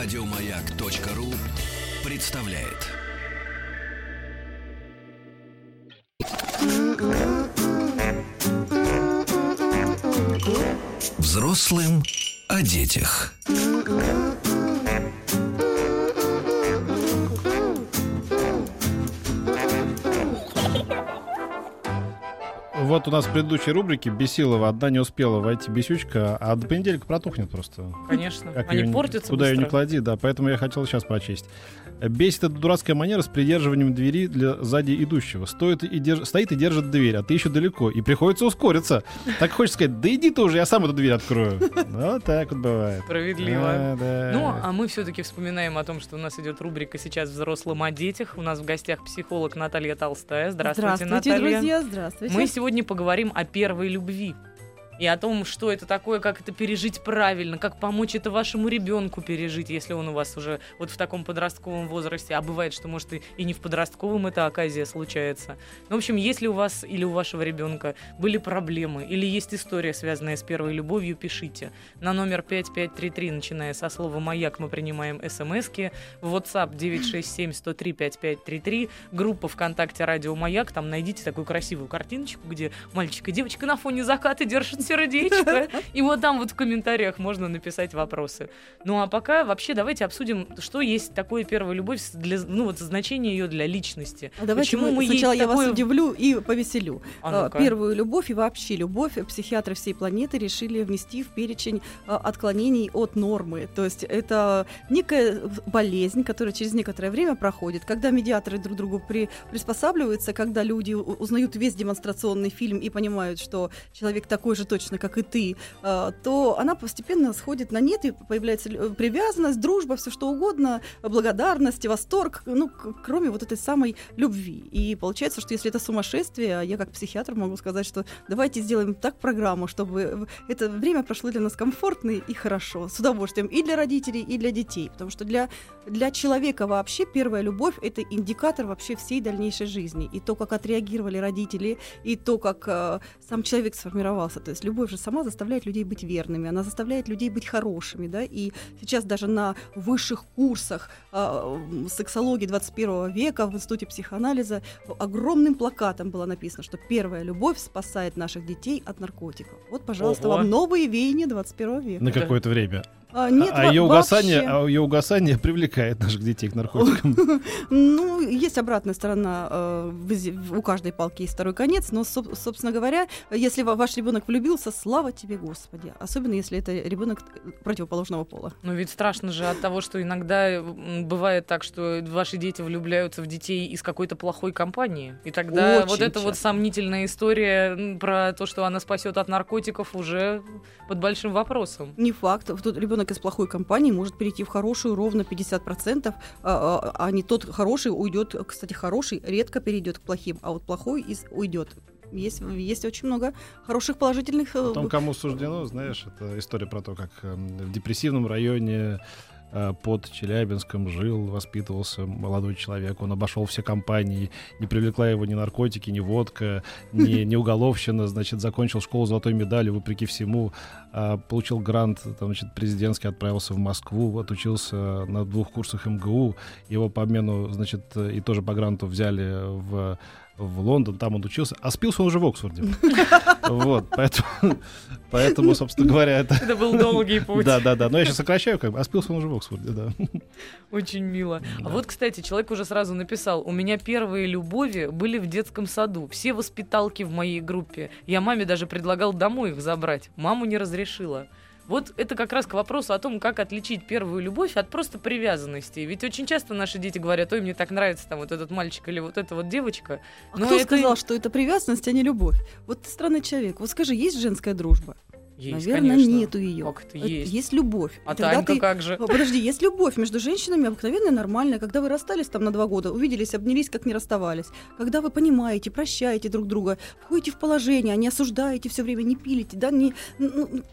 Радиомаяк.ру представляет. Взрослым о детях. Вот у нас в предыдущей рубрике Бесилова одна не успела войти бесючка, а до понедельника протухнет просто. Конечно. Как Они её не- портятся Куда ее не быстро. клади, да. Поэтому я хотел сейчас прочесть. Бесит эта дурацкая манера с придерживанием двери для сзади идущего. Стоит и держ- Стоит и держит дверь, а ты еще далеко. И приходится ускориться. Так хочется сказать, да иди ты уже, я сам эту дверь открою. Вот так вот бывает. Справедливо. Да, да. Ну, а мы все-таки вспоминаем о том, что у нас идет рубрика сейчас взрослым о детях. У нас в гостях психолог Наталья Толстая. Здравствуйте, Наталья. друзья, здравствуйте. Мы сегодня поговорим о первой любви. И о том, что это такое, как это пережить правильно, как помочь это вашему ребенку пережить, если он у вас уже вот в таком подростковом возрасте. А бывает, что, может, и, не в подростковом эта оказия случается. Ну, в общем, если у вас или у вашего ребенка были проблемы, или есть история, связанная с первой любовью, пишите. На номер 5533, начиная со слова «Маяк», мы принимаем смски. В WhatsApp 967-103-5533. Группа ВКонтакте «Радио Маяк». Там найдите такую красивую картиночку, где мальчик и девочка на фоне заката держат сердечко. И вот там вот в комментариях можно написать вопросы. Ну а пока вообще давайте обсудим, что есть такое первая любовь, для, ну вот значение ее для личности. А давайте Почему мы, мы сначала я вас такое- удивлю и повеселю. А А. Первую любовь и вообще любовь психиатры всей планеты решили внести в перечень а, отклонений от нормы. То есть это некая болезнь, которая через некоторое время проходит, когда медиаторы друг другу при, приспосабливаются, когда люди узнают весь демонстрационный фильм и понимают, что человек такой же точно, как и ты, а, то она постепенно сходит на нет и появляется привязанность, дружба, все что угодно, благодарность, восторг, ну, кроме вот этой самой любви. И получается, что если это сумасшествие, а я как психиатр могу сказать, что давайте сделаем так программу, чтобы это время прошло для нас комфортно и хорошо, с удовольствием и для родителей, и для детей. Потому что для, для человека вообще первая любовь — это индикатор вообще всей дальнейшей жизни. И то, как отреагировали родители, и то, как э, сам человек сформировался. То есть любовь же сама заставляет людей быть верными, она заставляет людей быть хорошими, да, и сейчас даже на высших курсах м, сексологии 21 века в Институте психоанализа огромным плакатом было написано, что первая любовь спасает наших детей от наркотиков. Вот, пожалуйста, Ого. вам новые веяния 21 века. На какое-то время. А, нет, а ее угасание, а ее угасание привлекает наших детей к наркотикам. Ну, есть обратная сторона. э, у каждой палки есть второй конец. Но, соб- собственно говоря, если ва- ваш ребенок влюбился, слава тебе, Господи. Особенно, если это ребенок противоположного пола. Ну ведь страшно же от того, что иногда бывает так, что ваши дети влюбляются в детей из какой-то плохой компании. И тогда Очень вот эта вот сомнительная история про то, что она спасет от наркотиков, уже под большим вопросом. Не факт. Тут ребенок из плохой компании может перейти в хорошую ровно 50%, а, а, а не тот хороший уйдет. Кстати, хороший редко перейдет к плохим, а вот плохой из уйдет. Есть, есть очень много хороших положительных. э, О том, кому суждено, знаешь, это история про то, как эм, в депрессивном районе под Челябинском жил, воспитывался молодой человек. Он обошел все компании, не привлекла его ни наркотики, ни водка, ни, ни уголовщина. Значит, закончил школу золотой медалью, вопреки всему. А, получил грант, там, значит, президентский, отправился в Москву, отучился на двух курсах МГУ. Его по обмену, значит, э, и тоже по гранту взяли в в Лондон, там он учился, а спился он уже в Оксфорде. Вот, поэтому, поэтому, собственно говоря, это... Это был долгий путь. Да, да, да. Но я сейчас сокращаю, как бы, а спился он уже в Оксфорде, да. Очень мило. А вот, кстати, человек уже сразу написал, у меня первые любови были в детском саду. Все воспиталки в моей группе. Я маме даже предлагал домой их забрать. Маму не разрешила. Вот это как раз к вопросу о том, как отличить первую любовь от просто привязанности. Ведь очень часто наши дети говорят, ой, мне так нравится там вот этот мальчик или вот эта вот девочка. А Но кто это сказал, что это привязанность, а не любовь? Вот ты странный человек. Вот скажи, есть женская дружба? Есть, Наверное, конечно. нету ее. Как это есть? Есть любовь. А тогда Танька ты- как же? Подожди, есть любовь между женщинами обыкновенная, нормальная. Когда вы расстались там на два года, увиделись, обнялись, как не расставались. Когда вы понимаете, прощаете друг друга, входите в положение, не осуждаете все время, не пилите, да, не... ну,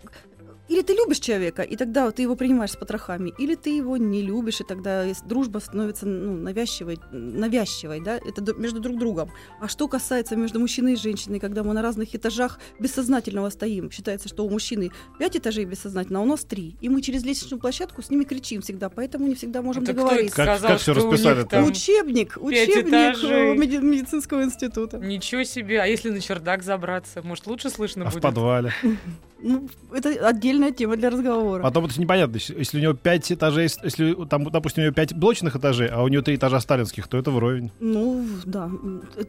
или ты любишь человека, и тогда ты его принимаешь с потрохами, или ты его не любишь, и тогда дружба становится ну, навязчивой, навязчивой, да, это между друг другом. А что касается между мужчиной и женщиной, когда мы на разных этажах бессознательного стоим, считается, что у мужчины пять этажей бессознательно, а у нас три, и мы через лестничную площадку с ними кричим всегда, поэтому не всегда можем Это кто это договориться. Как- сказал, как них расписали-то? там Учебник, учебник этажей. э, меди- медицинского института. Ничего себе. А если на чердак забраться? Может, лучше слышно А в будет? подвале. Ну, это отдельная тема для разговора. Потом это непонятно. Если если у него пять этажей, если там, допустим, у него пять блочных этажей, а у него три этажа сталинских, то это вровень. Ну, да.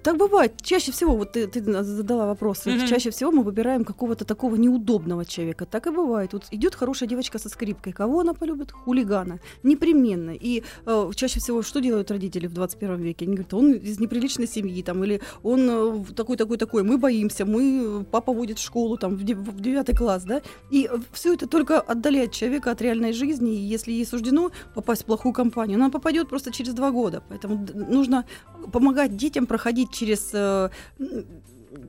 Так бывает. Чаще всего, вот ты, ты задала вопрос, Мгм. чаще всего мы выбираем какого-то такого неудобного человека. Так и бывает. Вот идет хорошая девочка со скрипкой. Кого она полюбит? Хулигана. Непременно. И э, чаще всего что делают родители в 21 веке? Они говорят, он из неприличной семьи, там, или он э, такой-такой-такой, мы боимся, мы, э, папа водит в школу, там, в де- в девятый класс, да? И все это только отдаляет человека от реальной жизни, и если ей суждено попасть в плохую компанию, она попадет просто через два года. Поэтому нужно помогать детям проходить через э,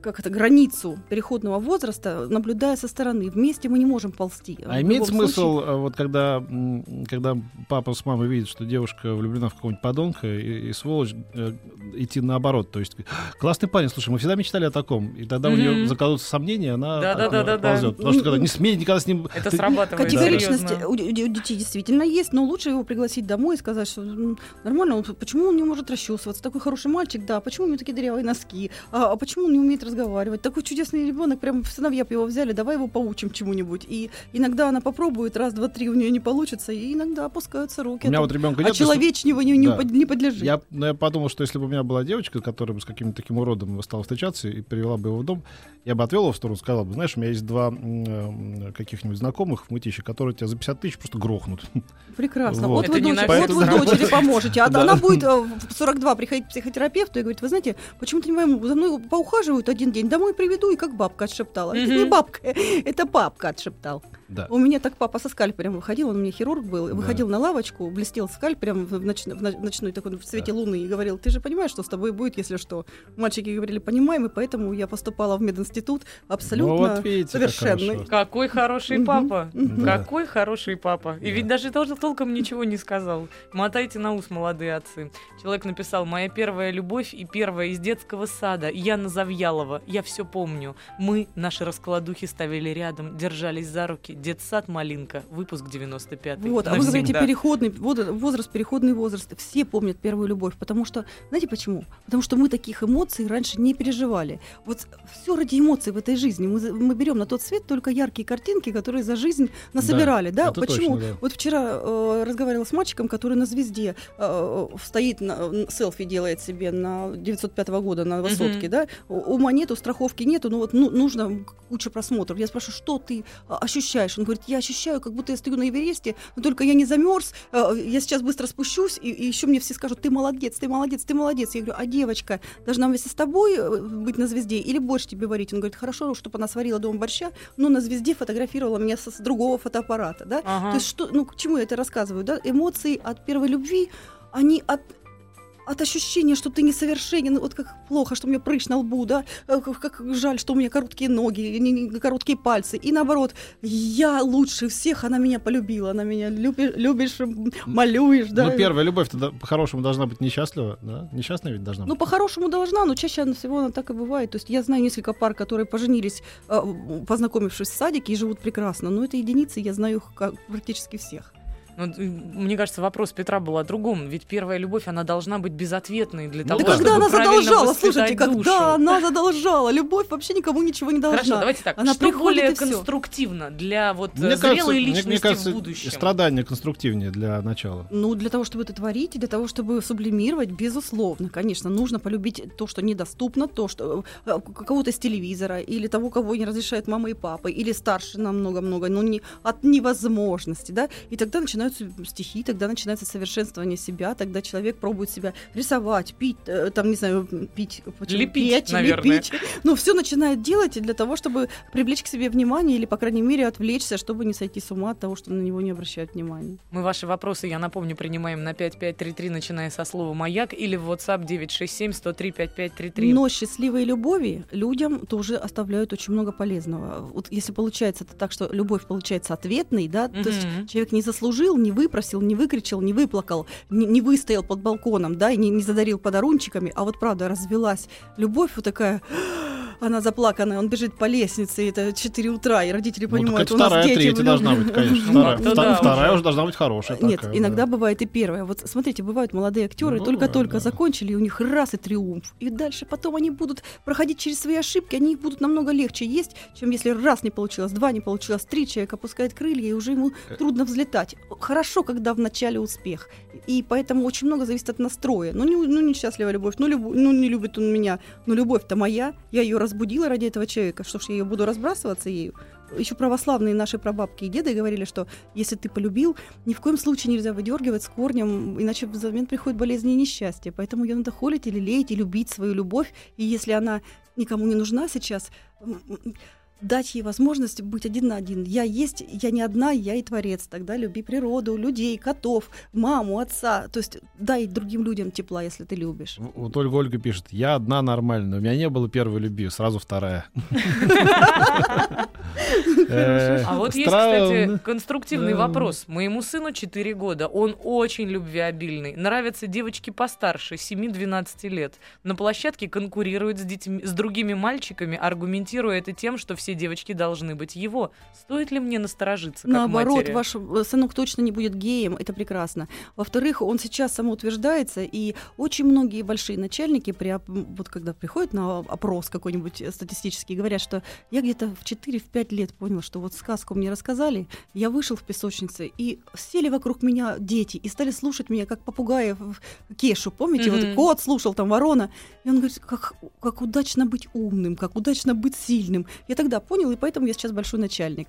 как это, границу переходного возраста, наблюдая со стороны. Вместе мы не можем ползти. А имеет смысл, случае- э, вот когда, когда папа с мамой видят, что девушка влюблена в какого-нибудь подонка и, и сволочь, э, идти наоборот. То есть, классный парень, слушай, мы всегда мечтали о таком. И тогда у Мгм. нее закладываются сомнения, она, Да-да-да-да-да. она ползет. Потому что когда не смей никогда с ним... Это ты- срабатывает Категоричность у, де- у детей действительно есть, но лучше его пригласить домой и сказать, что м, нормально, он- почему он не может расчесываться, такой хороший мальчик, да, почему у него такие дырявые носки, а, а почему он не умеет разговаривать, такой чудесный ребенок, прям в сыновья его взяли, давай его поучим чему-нибудь. И иногда она попробует, раз, два, три у нее не получится, и иногда опускаются руки. У меня вот ребенка а нет. если- человечнего не, не, Да. не подлежит. Я, ну, я подумал, что если бы у меня была девочка, которая бы с каким-то таким уродом стала встречаться и привела бы его в дом, я бы отвел его в сторону, сказал бы, знаешь, у меня есть два м, каких-нибудь знакомых в мытище, которые тебя за 50 тысяч просто грохнут. Прекрасно. Вот. Вот, вы, на вот вы дочери поможете. А Да. она будет э, в 42 приходить к психотерапевту и говорит, вы знаете, почему-то не пойму, за мной поухаживают один день, домой приведу, и как бабка отшептала. Это не бабка, это папка отшептал. Да. У меня так папа со скальпелем выходил, он у меня хирург был, Да. выходил на лавочку, блестел скальпелем в, ноч- в ноч- ночной такой в свете луны и говорил, ты же понимаешь, что с тобой будет, если что. Мальчики говорили, понимаем, и поэтому я поступала в мединститут абсолютно Ну, вот видите, как совершенный. хорошо. Какой хороший папа. Да. Какой хороший папа. И Да. ведь даже тоже толком ничего не сказал. Мотайте на ус, молодые отцы. Человек написал, моя первая любовь и первая из детского сада. Яна Завьялова. Я все помню. Мы, наши раскладухи, ставили рядом, держались за руки. Детсад Малинка. Выпуск 95-й. Вот, а вы говорите, переходный возраст, возраст, переходный возраст. Все помнят первую любовь, потому что, знаете почему? Потому что мы таких эмоций раньше не переживали. Вот все ради эмоций в этой жизни. Мы, мы берем на тот свет только яркие картинки, которые за жизнь насобирали. Да, это почему? точно, да. Вот вчера э, разговаривала с мальчиком, который на звезде э, стоит, на, селфи делает себе на 905 года на высотке, Мгм. да? У- Ума нету, страховки нету, ну вот ну, нужно куча просмотров. Я спрашиваю, что ты а, ощущаешь? Он говорит, я ощущаю, как будто я стою на Эвересте, но только я не замерз, э, я сейчас быстро спущусь, и, еще мне все скажут, ты молодец, ты молодец, ты молодец. Я говорю, а девочка должна вместе с тобой э, быть на звезде или борщ тебе варить? Он говорит, хорошо, чтобы она сварила дома борща, но на звезде фотографировала меня со- с другого фотоаппарата, да? Ага. То есть что, ну к чему я это рассказываю, да? Эмоции от первой любви, они от от ощущения, что ты несовершенен, вот как плохо, что у меня прыщ на лбу, да, э, как, жаль, что у меня короткие ноги, короткие пальцы, и наоборот, я лучше всех, она меня полюбила, она меня люби- любишь, м, малюешь, да. Ну, первая любовь тогда по-хорошему должна быть несчастлива, да? Несчастная ведь должна Ну, быть. по-хорошему должна, но чаще всего она так и бывает. То есть я знаю несколько пар, которые поженились, э, познакомившись в садике, и живут прекрасно. Но это единицы, я знаю их практически всех. Ну, д- мне кажется, вопрос Петра был о другом. Ведь первая любовь, она должна быть безответной для того, да да. когда чтобы она правильно задолжала, воспитать слушайте, душу. когда она задолжала, любовь вообще никому ничего не должна. Хорошо, давайте так. Она что приходит более конструктивно для вот Мне кажется, зрелой мне- личности мне кажется, в будущем? страдания конструктивнее для начала. Ну, для того, чтобы это творить, и для того, чтобы сублимировать, безусловно, конечно, нужно полюбить то, что недоступно, то, что э, кого-то с телевизора, или того, кого не разрешает мама и папа, или старше намного-много, но не от невозможности, да, и тогда начинают начинаются стихи, тогда начинается совершенствование себя, тогда человек пробует себя рисовать, пить, э, там, не знаю, пить, почему, Лепить, петь, наверное. лепить. Ну, все начинает делать для того, чтобы привлечь к себе внимание или, по крайней мере, отвлечься, чтобы не сойти с ума от того, что на него не обращают внимания. Мы ваши вопросы, я напомню, принимаем на 5533, начиная со слова «Маяк» или в WhatsApp 967-103-5533. Но счастливые любови людям тоже оставляют очень много полезного. Вот если получается это так, что любовь получается ответной, да, то есть человек не заслужил, не выпросил, не выкричал, не выплакал, не, не выстоял под балконом, да, и не, не задарил подарунчиками, а вот правда развелась любовь вот такая. Она заплаканная, он бежит по лестнице, и это 4 утра, и родители Ну, понимают, у нас вторая, дети третья должна быть, конечно. Ну, Вторая, Вта- да, вторая уже. должна быть хорошая. Нет, такая, иногда да. бывает и первое. Вот смотрите, бывают молодые актеры, Ну, только-только да. закончили, и у них раз и триумф. И дальше потом они будут проходить через свои ошибки, они их будут намного легче есть, чем если раз не получилось, два не получилось, три человек опускает крылья, и уже ему Э. трудно взлетать. Хорошо, когда в начале успех. И поэтому очень много зависит от настроя. Ну, не, ну, несчастливая любовь, ну, любу- ну, не любит он меня, но любовь-то моя. Я ее разбудила ради этого человека. Что ж, я ее буду разбрасываться ею? Еще православные наши прабабки и деды говорили, что если ты полюбил, ни в коем случае нельзя выдергивать с корнем, иначе взамен приходит болезни и несчастье. Поэтому ее надо холить или леять, и любить свою любовь. И если она никому не нужна сейчас, дать ей возможность быть один на один. Я есть, я не одна, я и творец. Тогда люби природу, людей, котов, маму, отца. То есть дай другим людям тепла, если ты любишь. Вот Ольга Ольга пишет, я одна нормальная, у меня не было первой любви, сразу вторая. А вот есть, кстати, конструктивный вопрос. Моему сыну 4 года. Он очень любвеобильный. Нравятся девочки постарше, 7-12 лет. На площадке конкурирует с, детьми, с другими мальчиками, аргументируя это тем, что все девочки должны быть его. Стоит ли мне насторожиться, как Наоборот, матери? ваш э, сынок точно не будет геем, это прекрасно. Во-вторых, он сейчас самоутверждается, и очень многие большие начальники, при, вот когда приходят на опрос какой-нибудь э, статистический, говорят, что я где-то в 4-5 лет понял, что вот сказку мне рассказали, я вышел в песочнице, и сели вокруг меня дети, и стали слушать меня, как попугаев Кешу, помните, Мгм. вот кот слушал, там ворона, и он говорит, как, как удачно быть умным, как удачно быть сильным. Я тогда понял, и поэтому я сейчас большой начальник.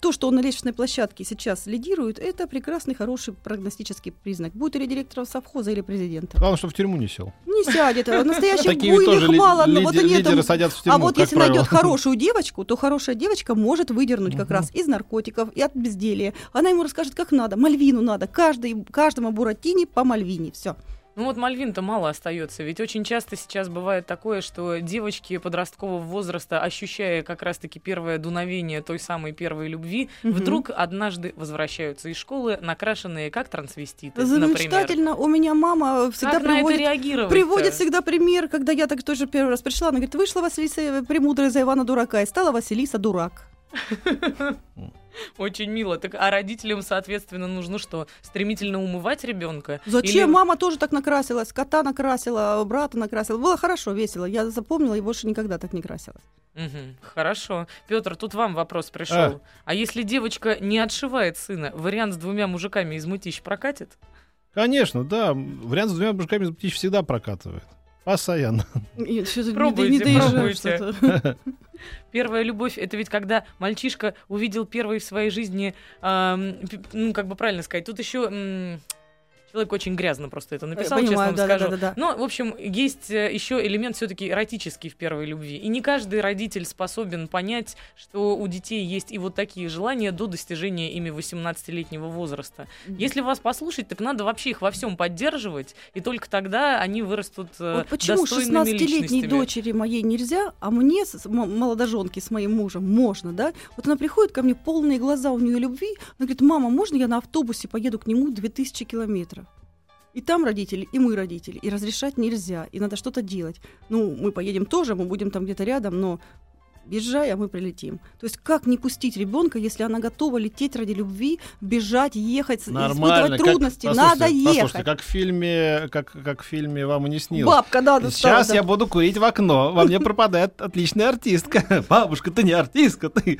То, что он на лестничной площадке сейчас лидирует, это прекрасный, хороший прогностический признак. Будет или директором совхоза, или президента. Главное, чтобы в тюрьму не сел. Не сядет. а Настоящих буйных ли- мало, но вот они там... садятся в тюрьму, А вот если правило. найдет хорошую девочку, то хорошая девочка может выдернуть как раз из наркотиков и от безделия. Она ему расскажет, как надо. Мальвину надо. Каждый, каждому Буратине по Мальвине. Все. Ну вот Мальвин-то мало остается, ведь очень часто сейчас бывает такое, что девочки подросткового возраста, ощущая как раз-таки первое дуновение той самой первой любви, Мгм. вдруг однажды возвращаются из школы, накрашенные как трансвеститы, например. Замечательно. У меня мама всегда Как приводит? Приводит всегда пример, когда я так тоже первый раз пришла, она говорит, вышла Василиса Премудрая за Ивана Дурака, и стала Василиса Дурак. Очень мило. Так, а родителям, соответственно, нужно что? Стремительно умывать ребенка? Зачем? Мама тоже так накрасилась, кота накрасила, брата накрасила. Было хорошо, весело. Я запомнила и больше никогда так не красилась. Хорошо. Петр, тут вам вопрос пришел. А. А. если девочка не отшивает сына, вариант с двумя мужиками из мытищ прокатит? Конечно, да. Вариант с двумя мужиками птичь всегда прокатывает. Постоянно. И что-то не- Пробуйте, не пробуйте. Первая любовь это ведь когда мальчишка увидел первый в своей жизни, п- ну как бы правильно сказать, тут еще человек очень грязно просто это написал, честно Понимаю, вам да, скажу. да, да, да. Но, в общем, есть э, еще элемент все-таки эротический в первой любви. И не каждый родитель способен понять, что у детей есть и вот такие желания до достижения ими 18-летнего возраста. Если вас послушать, так надо вообще их во всем поддерживать, и только тогда они вырастут э, Вот почему достойными 16-летней личностями. дочери моей нельзя, а мне, с- молодоженке с моим мужем, можно, да? Вот она приходит ко мне, полные глаза у нее любви, она говорит, мама, можно я на автобусе поеду к нему 2000 километров? И там родители, и мы родители, и разрешать нельзя, и надо что-то делать. Ну, мы поедем тоже, мы будем там где-то рядом, но езжай, а мы прилетим. То есть как не пустить ребенка, если она готова лететь ради любви, бежать, ехать, Нормально. испытывать как- трудности? послушайте, надо ехать. Послушайте, как в фильме, как, как в фильме «Вам и не снилось». Бабка, да, да, Сейчас да. я буду курить в окно. Во мне пропадает отличная артистка. Бабушка, ты не артистка, ты.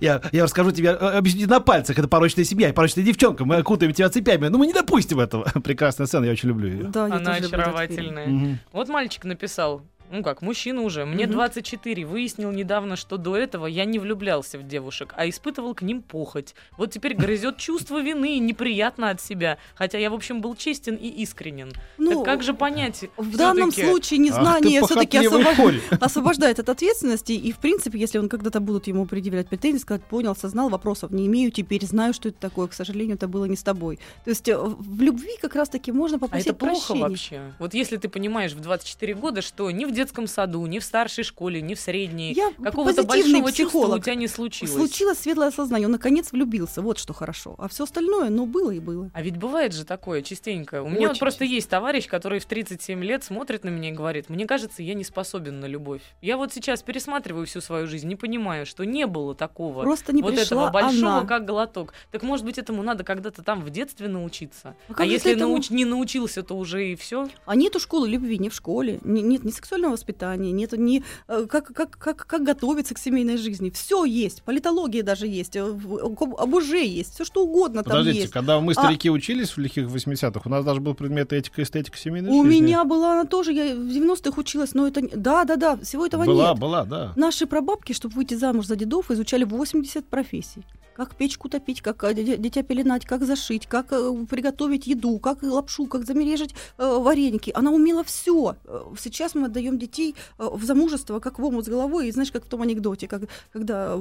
Я, я расскажу тебе, э, объясню на пальцах. Это порочная семья и порочная девчонка. Мы окутаем тебя цепями. Но мы не допустим этого. Прекрасная сцена, я очень люблю ее. Да, Она очаровательная. Вот мальчик написал. Ну как, мужчина уже, мне Мгм. 24, выяснил недавно, что до этого я не влюблялся в девушек, а испытывал к ним похоть. Вот теперь грызет чувство вины и неприятно от себя, хотя я, в общем, был честен и искренен. Ну, так как же понять? В данном случае незнание все-таки хорь. освобождает от ответственности. И, в принципе, если он когда-то будут ему предъявлять претензии, сказать, понял, осознал, вопросов не имею, теперь знаю, что это такое. К сожалению, это было не с тобой. То есть э, в любви как раз-таки можно А попросить это плохо прощения. вообще? Вот если ты понимаешь в 24 года, что ни в детском саду, ни в старшей школе, ни в средней, Я какого-то большого чувства у психолог. тебя не случилось. Случилось светлое сознание, он наконец влюбился, вот что хорошо. А все остальное, ну, было и было. А ведь бывает же такое частенько. У меня вот просто есть товарищ, который в 37 лет смотрит на меня и говорит, мне кажется, я не способен на любовь. Я вот сейчас пересматриваю всю свою жизнь, не понимаю, что не было такого. Просто не вот этого большого, она. как глоток. Так может быть, этому надо когда-то там в детстве научиться. А А, если этому- науч- не научился, то уже и все. А нету школы любви ни в школе, ни- нет ни сексуального воспитания, нету ни э, как, как, как, как готовиться к семейной жизни. Все есть, политология даже есть, э, об уже есть, все что угодно там Подождите, есть. когда мы А- старики учились в лихих 80-х, у нас даже был предмет этика и эстетика семейной У жизни. меня была она тоже, я в 90-х училась, но это... Да, да, да, всего этого была, нет. была, да. Наши прабабки, чтобы выйти замуж за дедов, изучали 80 профессий. Как печку топить, как э, ди- дитя пеленать, как зашить, как э, приготовить еду, как лапшу, как замережить э, вареники. Она умела все. Сейчас мы отдаем детей в замужество, как в омут с головой. И знаешь, как в том анекдоте, как, когда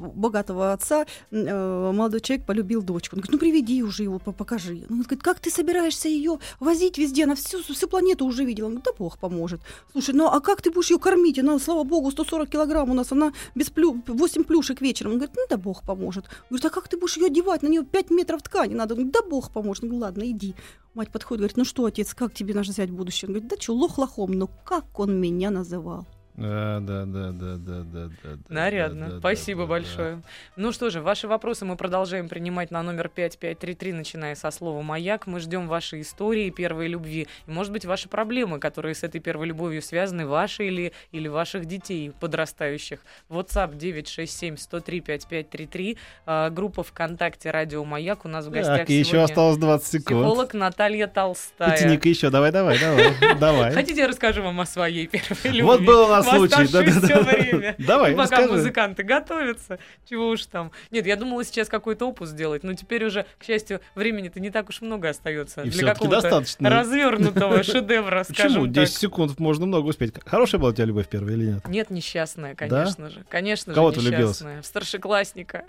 богатого отца молодой человек полюбил дочку. Он говорит, ну приведи уже его, по- покажи. Он говорит, как ты собираешься ее возить везде? Она всю, всю планету уже видела. Он говорит, да бог поможет. Слушай, ну а как ты будешь ее кормить? Она, слава богу, 140 килограмм у нас, она без плю... 8 плюшек вечером. Он говорит, ну да бог поможет. Он говорит, а как ты будешь ее одевать? На нее 5 метров ткани надо. Он говорит, да бог поможет. Говорит, ладно, иди. Мать подходит, говорит, ну что, отец, как тебе наш взять будущее? Он говорит, да что, лох лохом, но как он меня называл? Да, да, да, да, да, да, да, да. Нарядно. да, да, Спасибо да, да. большое. Ну что же, ваши вопросы мы продолжаем принимать на номер 5533, начиная со слова «Маяк». Мы ждем ваши истории первой любви. И, может быть, ваши проблемы, которые с этой первой любовью связаны, ваши или, или ваших детей подрастающих. WhatsApp 967-103-5533. а, группа ВКонтакте «Радио Маяк». У нас в гостях Так, и еще осталось 20 секунд. психолог Наталья Толстая. Потяни-ка еще, давай, давай, давай, давай. Хотите, я расскажу вам о своей первой любви? Вот был у нас Случай. оставшееся да-да-да. время. Давай, Ну, пока расскажи. музыканты готовятся, чего уж там. Нет, я думала сейчас какой-то опус сделать, но теперь уже, к счастью, времени-то не так уж много остается И для какого-то достаточно. развернутого шедевра, Почему? скажем 10 так. секунд можно много успеть. Хорошая была у тебя любовь первая или нет? Нет, несчастная, конечно же. Конечно Кого же, несчастная. В старшеклассника.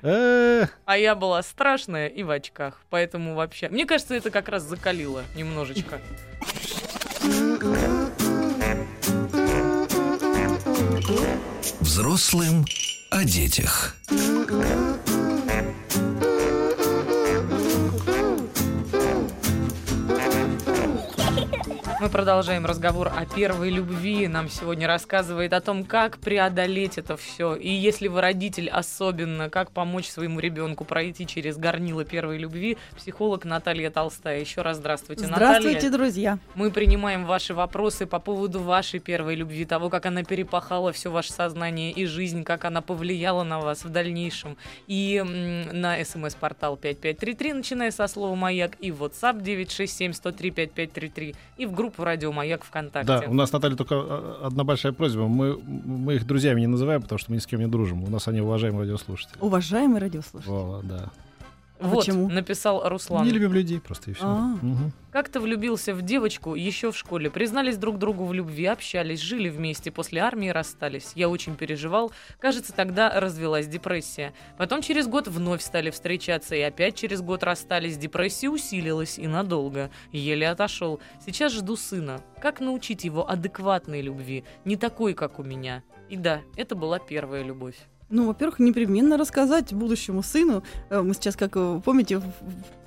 А я была страшная и в очках. Поэтому вообще... Мне кажется, это как раз закалило немножечко. Взрослым о детях. Мы продолжаем разговор о первой любви. Нам сегодня рассказывает о том, как преодолеть это все. И если вы родитель, особенно, как помочь своему ребенку пройти через горнило первой любви, психолог Наталья Толстая. Еще раз здравствуйте, Здравствуйте, Наталья. друзья. Мы принимаем ваши вопросы по поводу вашей первой любви, того, как она перепахала все ваше сознание и жизнь, как она повлияла на вас в дальнейшем. И на смс-портал 5533, начиная со слова «Маяк», и в WhatsApp 967-103-5533, и в группу «Радио Маяк» ВКонтакте. Да, у нас, Наталья, только э, одна большая просьба. Мы, мы их друзьями не называем, потому что мы ни с кем не дружим. У нас они уважаемые радиослушатели. Уважаемый радиослушатель. Во, да. А Вот, почему? написал Руслан. Не любим людей просто и все. А. Как-то влюбился в девочку еще в школе. Признались друг другу в любви, общались, жили вместе. После армии расстались. Я очень переживал. Кажется, тогда развелась депрессия. Потом через год вновь стали встречаться. И опять через год расстались. Депрессия усилилась и надолго. Еле отошел. Сейчас жду сына. Как научить его адекватной любви? Не такой, как у меня. И да, это была первая любовь. Ну, во-первых, непременно рассказать будущему сыну. Э, Мы сейчас, как э, помните,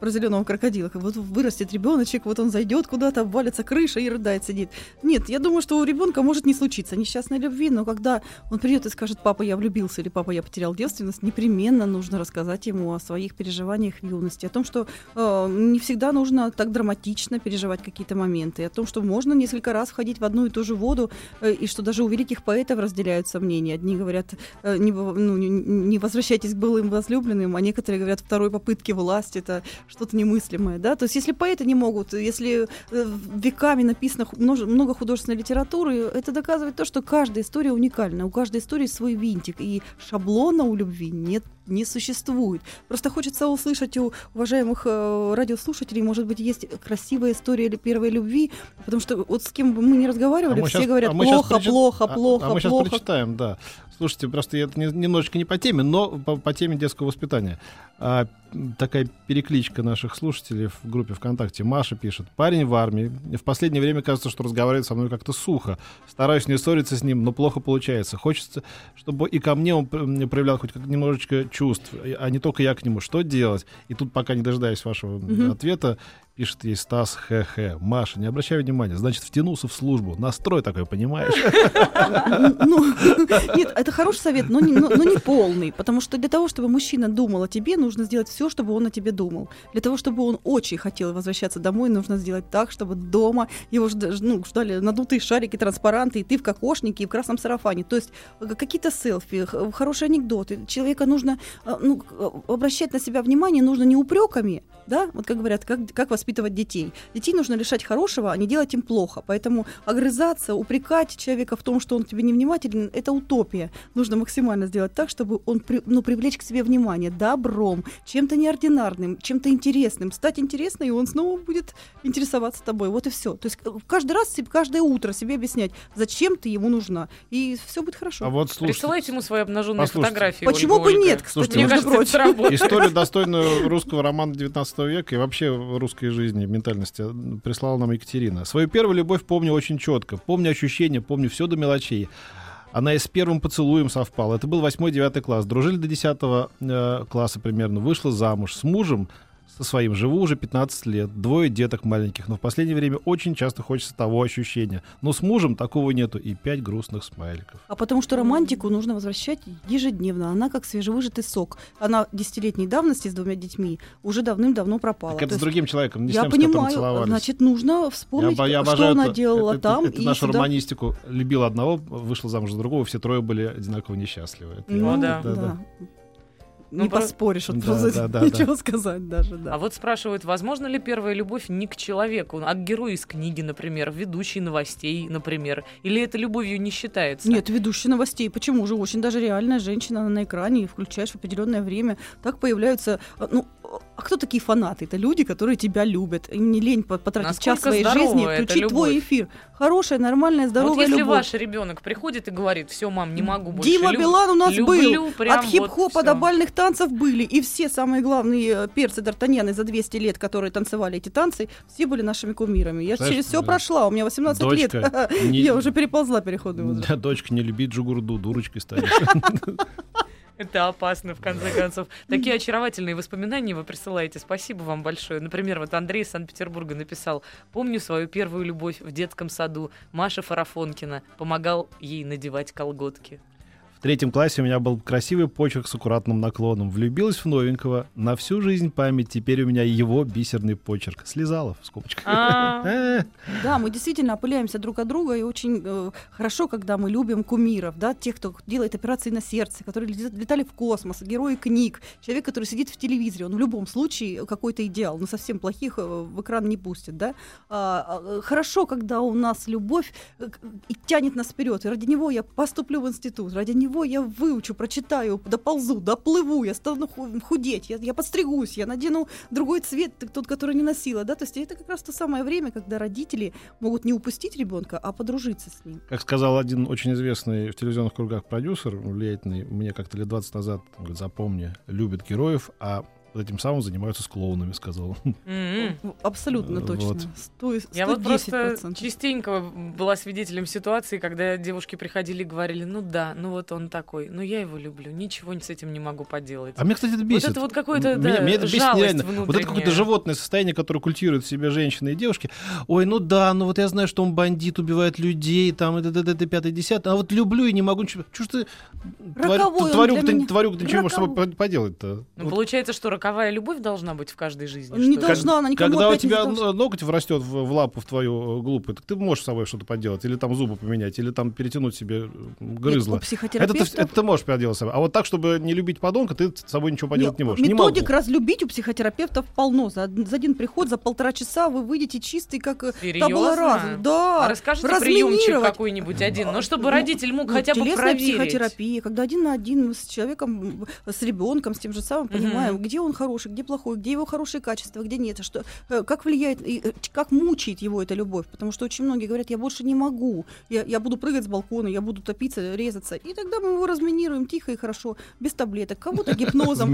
про зеленого крокодила, как вот вырастет ребеночек, вот он зайдет куда-то, обвалится крыша и рыдает, сидит. Нет, я думаю, что у ребенка может не случиться несчастной любви, но когда он придет и скажет, папа, я влюбился или папа, я потерял девственность, непременно нужно рассказать ему о своих переживаниях в юности, о том, что э, не всегда нужно так драматично переживать какие-то моменты, о том, что можно несколько раз входить в одну и ту же воду, э, и что даже у великих поэтов разделяются мнения. Одни говорят, э, не бывает ну, не, возвращайтесь к былым возлюбленным, а некоторые говорят, второй попытки власти это что-то немыслимое, да, то есть если поэты не могут, если э, веками написано много художественной литературы, это доказывает то, что каждая история уникальна, у каждой истории свой винтик, и шаблона у любви нет не существует. Просто хочется услышать у уважаемых э, радиослушателей, может быть, есть красивая история первой любви, потому что вот с кем бы мы не разговаривали, А мы все щас- говорят а мы плохо, прочит- плохо, а- плохо, А, мы сейчас плохо. прочитаем, да. Слушайте, просто это не- немножечко не по теме, но по, по теме детского воспитания. А, такая перекличка наших слушателей в группе ВКонтакте. Маша пишет. Парень в армии. В последнее время кажется, что разговаривает со мной как-то сухо. Стараюсь не ссориться с ним, но плохо получается. Хочется, чтобы и ко мне он проявлял хоть как немножечко чувств, а не только я к нему. Что делать? И тут, пока не дожидаясь вашего Мгм. ответа, пишет ей Стас хе-хе. Маша, не обращай внимания. Значит, втянулся в службу. Настрой такой, понимаешь? Ну, нет, это хороший совет, но не, полный, потому что для того, чтобы мужчина думал о тебе, нужно сделать все, чтобы он о тебе думал. Для того, чтобы он очень хотел возвращаться домой, нужно сделать так, чтобы дома его ну, ждали надутые шарики, транспаранты, и ты в кокошнике, и в красном сарафане. То есть э, какие-то селфи, хорошие анекдоты. Человека нужно э, ну, э, обращать на себя внимание нужно не упреками, да, вот как говорят, как, как воспитывать детей. Детей нужно лишать хорошего, а не делать им плохо. Поэтому огрызаться, упрекать человека в том, что он тебе невнимателен, это утопия. Нужно максимально сделать так, чтобы он при- ну, привлечь к себе внимание добром, чем-то неординарным, чем-то интересным. Стать интересной, и он снова будет интересоваться тобой. Вот и все. То есть э, каждый раз, себе- каждое утро себе объяснять, зачем ты ему нужна. И все будет хорошо. А вот слушайте. Присылайте ему свои обнаженные Послушайте. фотографии. Почему Ольга, бы Ольга. нет, кстати, Слушайте, Мне вот кажется, сработает. Историю, достойную русского романа 19 века и вообще русской жизни, ментальности, прислала нам Екатерина. Свою первую любовь помню очень четко. Помню ощущения, помню все до мелочей. Она и с первым поцелуем совпала. Это был 8-9 класс. Дружили до 10 э, класса примерно. Вышла замуж с мужем, со своим. Живу уже 15 лет. Двое деток маленьких. Но в последнее время очень часто хочется того ощущения. Но с мужем такого нету. И пять грустных смайликов. А потому что романтику нужно возвращать ежедневно. Она как свежевыжатый сок. Она десятилетней давности с двумя детьми уже давным-давно пропала. Так это То с другим человеком, не я с тем, с которым понимаю, целовались. значит, нужно вспомнить, Я, я что обожаю она это- делала это, там. Это, и нашу сюда. романистику. Любила одного, вышла замуж за другого, все трое были одинаково несчастливы. Это Ну, я- да. да. Ну, Не про- поспоришь, вот Да, просто да, да, ничего сказать даже, да. А вот спрашивают, возможно ли первая любовь не к человеку, а к герою из книги, например, ведущей новостей, например? Или это любовью не считается? Нет, ведущий новостей. Почему же? Очень даже реальная женщина она на экране, и включаешь в определенное время. Так появляются. а, Ну, а кто такие фанаты? Это люди, которые тебя любят. Им не лень по- потратить Насколько час своей жизни, включить твой эфир. Хорошая, нормальная, здоровая вот если любовь. ваш ребенок приходит и говорит, все, мам, не могу больше. Дима люб- Билан у нас люблю был. От вот хип-хопа всё». до бальных танцев были. И все самые главные э, перцы Д'Артаньяны за 200 лет, которые танцевали эти танцы, все были нашими кумирами. Я Знаешь, через все да. прошла. У меня 18 лет. Дочка, не- Я уже переползла переходный возраст. Да, дочка, не люби Джугурду, дурочкой станешь. Это опасно, в конце концов. Такие очаровательные воспоминания вы присылаете. Спасибо вам большое. Например, вот Андрей из Санкт-Петербурга написал. Помню свою первую любовь в детском саду. Маша Фарафонкина помогал ей надевать колготки. В третьем классе у меня был красивый почерк с аккуратным наклоном. Влюбилась в новенького. На всю жизнь память. Теперь у меня его бисерный почерк. Слезала в скобочках. А, Э, Да, мы действительно опыляемся друг от друга, и очень э, хорошо, когда мы любим кумиров, да, тех, кто делает операции на сердце, которые летали в космос, герои книг, человек, который сидит в телевизоре, он в любом случае какой-то идеал, но совсем плохих э, в экран не пустит, да. А, а, хорошо, когда у нас любовь э, и тянет нас вперед, и ради него я поступлю в институт, ради него я выучу, прочитаю, доползу, доплыву, я стану ху- худеть, я, я подстригусь, я надену другой цвет, тот, который не носила, да, то есть это как раз то самое время, когда родители могут не упустить ребенка, а подружиться с ним. Как сказал один очень известный в телевизионных кругах продюсер, влиятельный, мне как-то лет 20 назад, говорит, запомни, любят героев, а этим самым занимаются с клоунами, сказал. м-м. Абсолютно Вот. точно. Сто- Я вот просто 110%. частенько была свидетелем ситуации, когда девушки приходили и говорили, ну да, ну вот он такой, ну я его люблю, ничего с этим не могу поделать. А меня, кстати, это бесит. это вот какое-то, Меня, да, меня это бесит нереально. Вот это какое-то животное состояние, которое культивирует в себе женщины и девушки. Ой, ну да, ну вот я знаю, что он бандит, убивает людей, там, это, это, это, пятое, десятое, а вот люблю и не могу ничего. Чего ж ты он тварюк, для ты, меня. тварюк, ты ничего можешь с собой поделать-то? Ну, Вот получается, что роковая любовь должна быть в каждой жизни? Не что должна, она никому Когда у не тебя ноготь врастет в, в лапу в твою э, глупую, так ты можешь с собой что-то поделать, или там зубы поменять, или там перетянуть себе э, Нет, грызло. у Это ты, это ты можешь поделать с собой. А вот так, чтобы не любить подонка, ты с собой ничего поделать не Нет, можешь. Не Методик могу. разлюбить у психотерапевтов полно. За, за один приход, за полтора часа вы выйдете чистый, как э, Серьезно? табула. Да. А расскажите приемчик какой-нибудь один, ну, чтобы Ну, родитель мог Ну, хотя бы проверить. психотерапия, когда один на один мы с человеком, с ребенком, с тем же самым понимаем, где он хороший, где плохой, где его хорошие качества, где нет, что, э, как влияет, и, э, как мучает его эта любовь. Потому что очень многие говорят, я больше не могу, я, я буду прыгать с балкона, я буду топиться, резаться. И тогда мы его разминируем тихо и хорошо, без таблеток, кого-то гипнозом.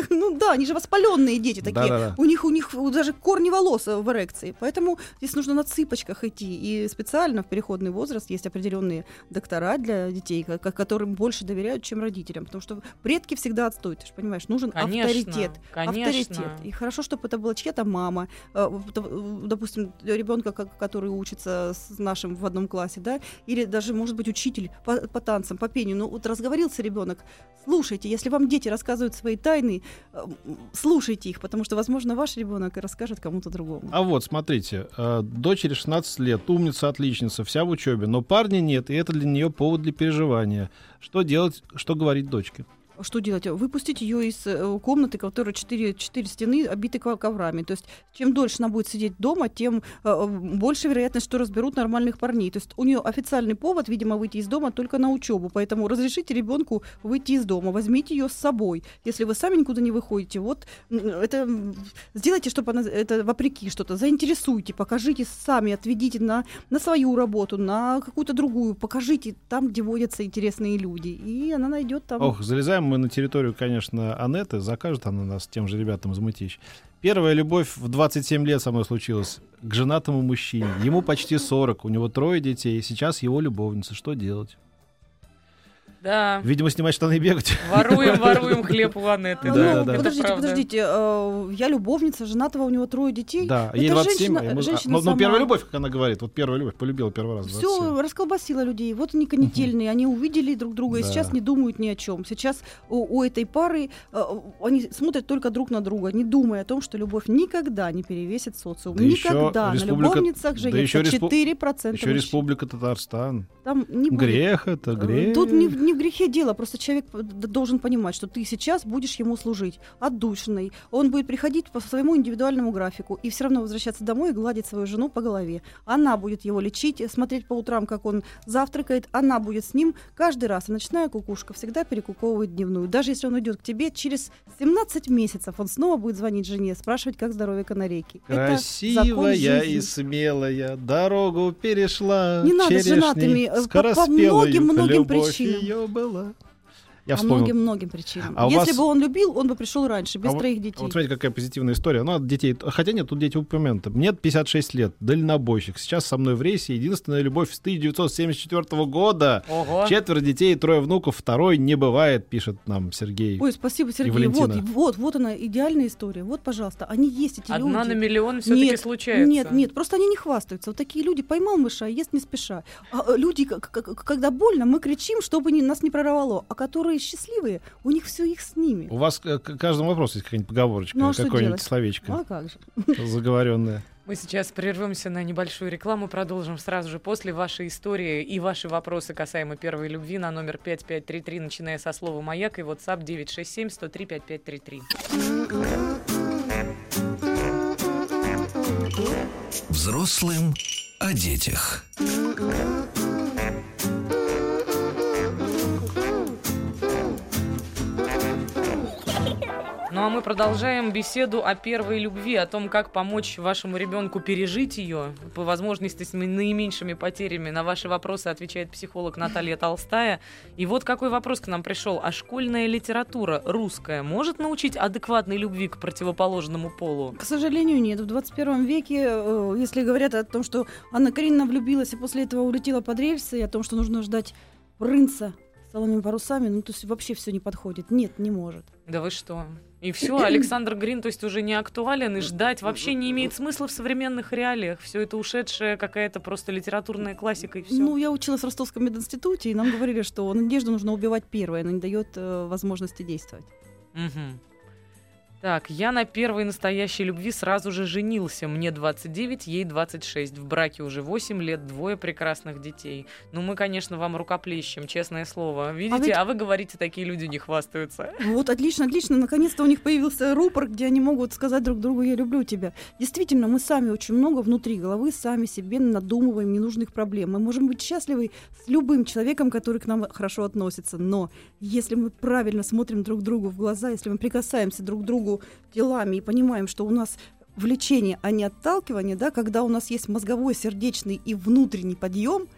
Ну да, они же воспаленные дети такие. У них у них даже корни волос э, в эрекции. Поэтому здесь нужно на цыпочках идти. И специально в переходный возраст есть определенные доктора для детей, ко- ко- которым больше доверяют, чем родителям. Потому что предки всегда отстой. Ты же понимаешь, нужен Конечно, авторитет. конечно. Авторитет. И хорошо, чтобы это была чья-то мама. э, э, Допустим, ребенка, который учится с нашим в одном классе, да, или даже, может быть, учитель по, по танцам, по пению. Ну, вот разговорился ребенок. Слушайте, если вам дети рассказывают свои тайны, э, слушайте их, потому что, возможно, ваш ребенок расскажет кому-то другому. А вот, смотрите, дочери 16 лет, умница, отличница, вся в учебе, но парня нет, и это для нее повод для переживания. Что делать, что говорить дочке? Что делать? Выпустить ее из э, комнаты, которая четыре, четыре стены обиты ко- коврами. То есть, чем дольше она будет сидеть дома, тем э, больше вероятность, что разберут нормальных парней. То есть, у нее официальный повод, видимо, выйти из дома только на учебу. Поэтому разрешите ребенку выйти из дома, возьмите ее с собой. Если вы сами никуда не выходите, вот это сделайте, чтобы она это вопреки что-то, заинтересуйте, покажите сами, отведите на, на свою работу, на какую-то другую, покажите там, где водятся интересные люди, и она найдет там. Ох, залезаем мы на территорию, конечно, Анеты, закажет она нас тем же ребятам из Мытищ. Первая любовь в 27 лет со мной случилась к женатому мужчине. Ему почти 40, у него трое детей, сейчас его любовница. Что делать? Да, Видимо, снимать штаны и бегать. воруем, воруем хлеб у Анеты. Ну, Да, да. подождите, подождите, э, я любовница, женатого у него трое детей. Да, Это ей 27, женщина- а ему- женщина ну, ну, первая любовь, как она говорит, вот первая любовь, полюбила первый раз. в 27. Все расколбасило людей. Вот они конетельные, они увидели друг друга и сейчас не думают ни о чем. Сейчас у, у этой пары э, они смотрят только друг на друга, не думая о том, что любовь никогда не перевесит социум. Никогда. На любовницах да женятся еще респу- 4% Еще. Республика Татарстан. Там не будет. Грех это, Э, грех. Тут не, не в грехе дело, просто человек должен понимать, что ты сейчас будешь ему служить отдушиной. Он будет приходить по своему индивидуальному графику и все равно возвращаться домой и гладить свою жену по голове. Она будет его лечить, смотреть по утрам, как он завтракает. Она будет с ним каждый раз. И ночная кукушка всегда перекуковывает дневную. Даже если он идет к тебе, через 17 месяцев он снова будет звонить жене, спрашивать, как здоровье канарейки. Красивая и смелая дорогу перешла. Не надо с женатыми, э, по- многим-многим любовь причинам. Её была. Я По многим-многим причинам. А Если вас- бы он любил, он бы пришел раньше, без А вот- троих детей. Вот смотрите, какая позитивная история. Ну, от детей. Хотя нет, тут дети упомянуты. Мне 56 лет, дальнобойщик. Сейчас со мной в рейсе. Единственная любовь с 1974 года. Ого. Четверо детей, трое внуков. Второй не бывает, пишет нам Сергей. Ой, спасибо, Сергей. Вот, Валентина. вот, вот она, идеальная история. Вот, пожалуйста, они есть эти Одна люди. на миллион все-таки случается. Нет, нет, просто они не хвастаются. Вот такие люди поймал мыша, и ест не спеша. А э, люди, к- к- к- когда больно, мы кричим, чтобы не- нас не прорвало. А которые счастливые, у них все их с ними. У вас э, к каждому вопросу есть какая-нибудь поговорочка, Ну, а какое-нибудь словечко А как же? заговоренное. Мы сейчас прервемся на небольшую рекламу, продолжим сразу же после вашей истории и ваши вопросы касаемо первой любви на номер 5533, начиная со слова «Маяк» и WhatsApp 967 103 5533. Взрослым о детях. Мы продолжаем беседу о первой любви, о том, как помочь вашему ребенку пережить ее, по возможности с наименьшими потерями. На ваши вопросы отвечает психолог Наталья Толстая. И вот какой вопрос к нам пришел. А школьная литература русская может научить адекватной любви к противоположному полу? К сожалению, нет. В 21 веке, э, если говорят о том, что Анна Каренина влюбилась и после этого улетела под рельсы, и о том, что нужно ждать принца с парусами, ну, то есть вообще все не подходит. Нет, не может. Да вы что? И все, Александр Грин, то есть уже не актуален, и ждать вообще не имеет смысла в современных реалиях. Все это ушедшая какая-то просто литературная классика и все. Ну, я училась в Ростовском мединституте, и нам говорили, что надежду нужно убивать первой, она не дает э, возможности действовать. Мгм. Так, я на первой настоящей любви сразу же женился. Мне 29, ей 26. В браке уже 8 лет, двое прекрасных детей. Ну, мы, конечно, вам рукоплещем, честное слово. Видите, ведь- а, вы говорите, такие люди не хвастаются. Вот, отлично, отлично. Наконец-то у них появился рупор, где они могут сказать друг другу «я люблю тебя». Действительно, мы сами очень много внутри головы сами себе надумываем ненужных проблем. Мы можем быть счастливы с любым человеком, который к нам хорошо относится. Но если мы правильно смотрим друг другу в глаза, если мы прикасаемся друг к другу делами и понимаем, что у нас влечение, а не отталкивание, да, когда у нас есть мозговой, сердечный и внутренний подъем,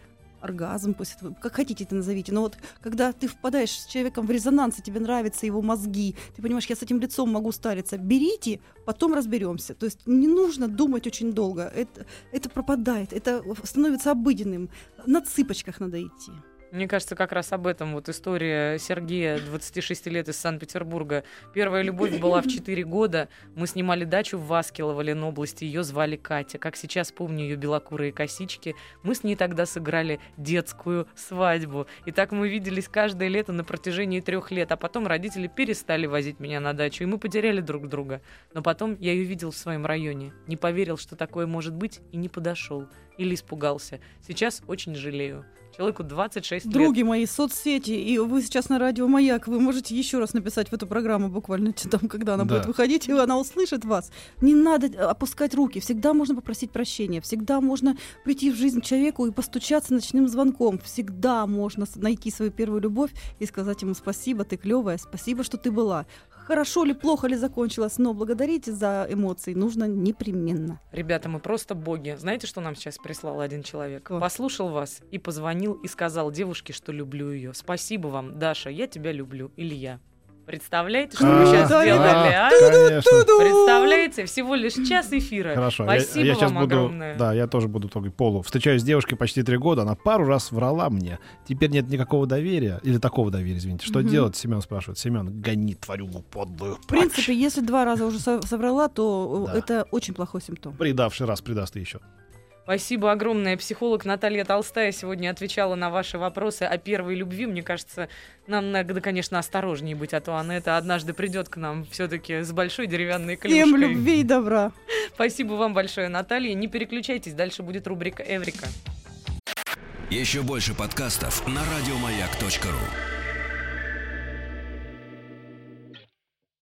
оргазм, пусть это, как хотите это назовите, но вот когда ты впадаешь с человеком в резонанс, и тебе нравятся его мозги, ты понимаешь, я с этим лицом могу стариться, берите, потом разберемся. То есть не нужно думать очень долго, это, это пропадает, это становится обыденным, на цыпочках надо идти. Мне кажется, как раз об этом вот история Сергея, 26 лет из Санкт-Петербурга. Первая любовь была в 4 года. Мы снимали дачу в Васкилово, Ленобласти. Ее звали Катя. Как сейчас помню ее белокурые косички. Мы с ней тогда сыграли детскую свадьбу. И так мы виделись каждое лето на протяжении трех лет. А потом родители перестали возить меня на дачу, и мы потеряли друг друга. Но потом я ее видел в своем районе. Не поверил, что такое может быть, и не подошел. Или испугался. Сейчас очень жалею. Человеку 26 лет. Други мои, соцсети, и вы сейчас на радио Маяк, вы можете еще раз написать в эту программу буквально там, когда она Да. будет выходить, и она услышит вас. Не надо э, опускать руки, всегда можно попросить прощения, всегда можно прийти в жизнь человеку и постучаться ночным звонком, всегда можно найти свою первую любовь и сказать ему спасибо, ты клевая, спасибо, что ты была. Хорошо ли, плохо ли закончилось, но благодарить за эмоции нужно непременно. Ребята, мы просто боги. Знаете, что нам сейчас прислал один человек? Кто? Послушал вас и позвонил и сказал девушке, что люблю ее. Спасибо вам, Даша, я тебя люблю. Илья. Представляете, что вы А, сейчас да, сделали, а? Конечно. Представляете? Всего лишь час эфира. Хорошо, я, Спасибо я сейчас вам буду, огромное. да, я тоже буду только полу. Встречаюсь с девушкой почти три года, она пару раз врала мне. Теперь нет никакого доверия, или такого доверия, извините. Что делать? Семен спрашивает. Семен, гони тварюгу подлую. В принципе, если два раза уже со- соврала, то э, Да. это очень плохой симптом. Предавший раз предаст и еще. Спасибо огромное. Психолог Наталья Толстая сегодня отвечала на ваши вопросы о первой любви. Мне кажется, нам надо, конечно, осторожнее быть, а то она это однажды придет к нам все-таки с большой деревянной клюшкой. Всем любви и добра. Спасибо вам большое, Наталья. Не переключайтесь, дальше будет рубрика «Эврика». Еще больше подкастов на радиомаяк.ру.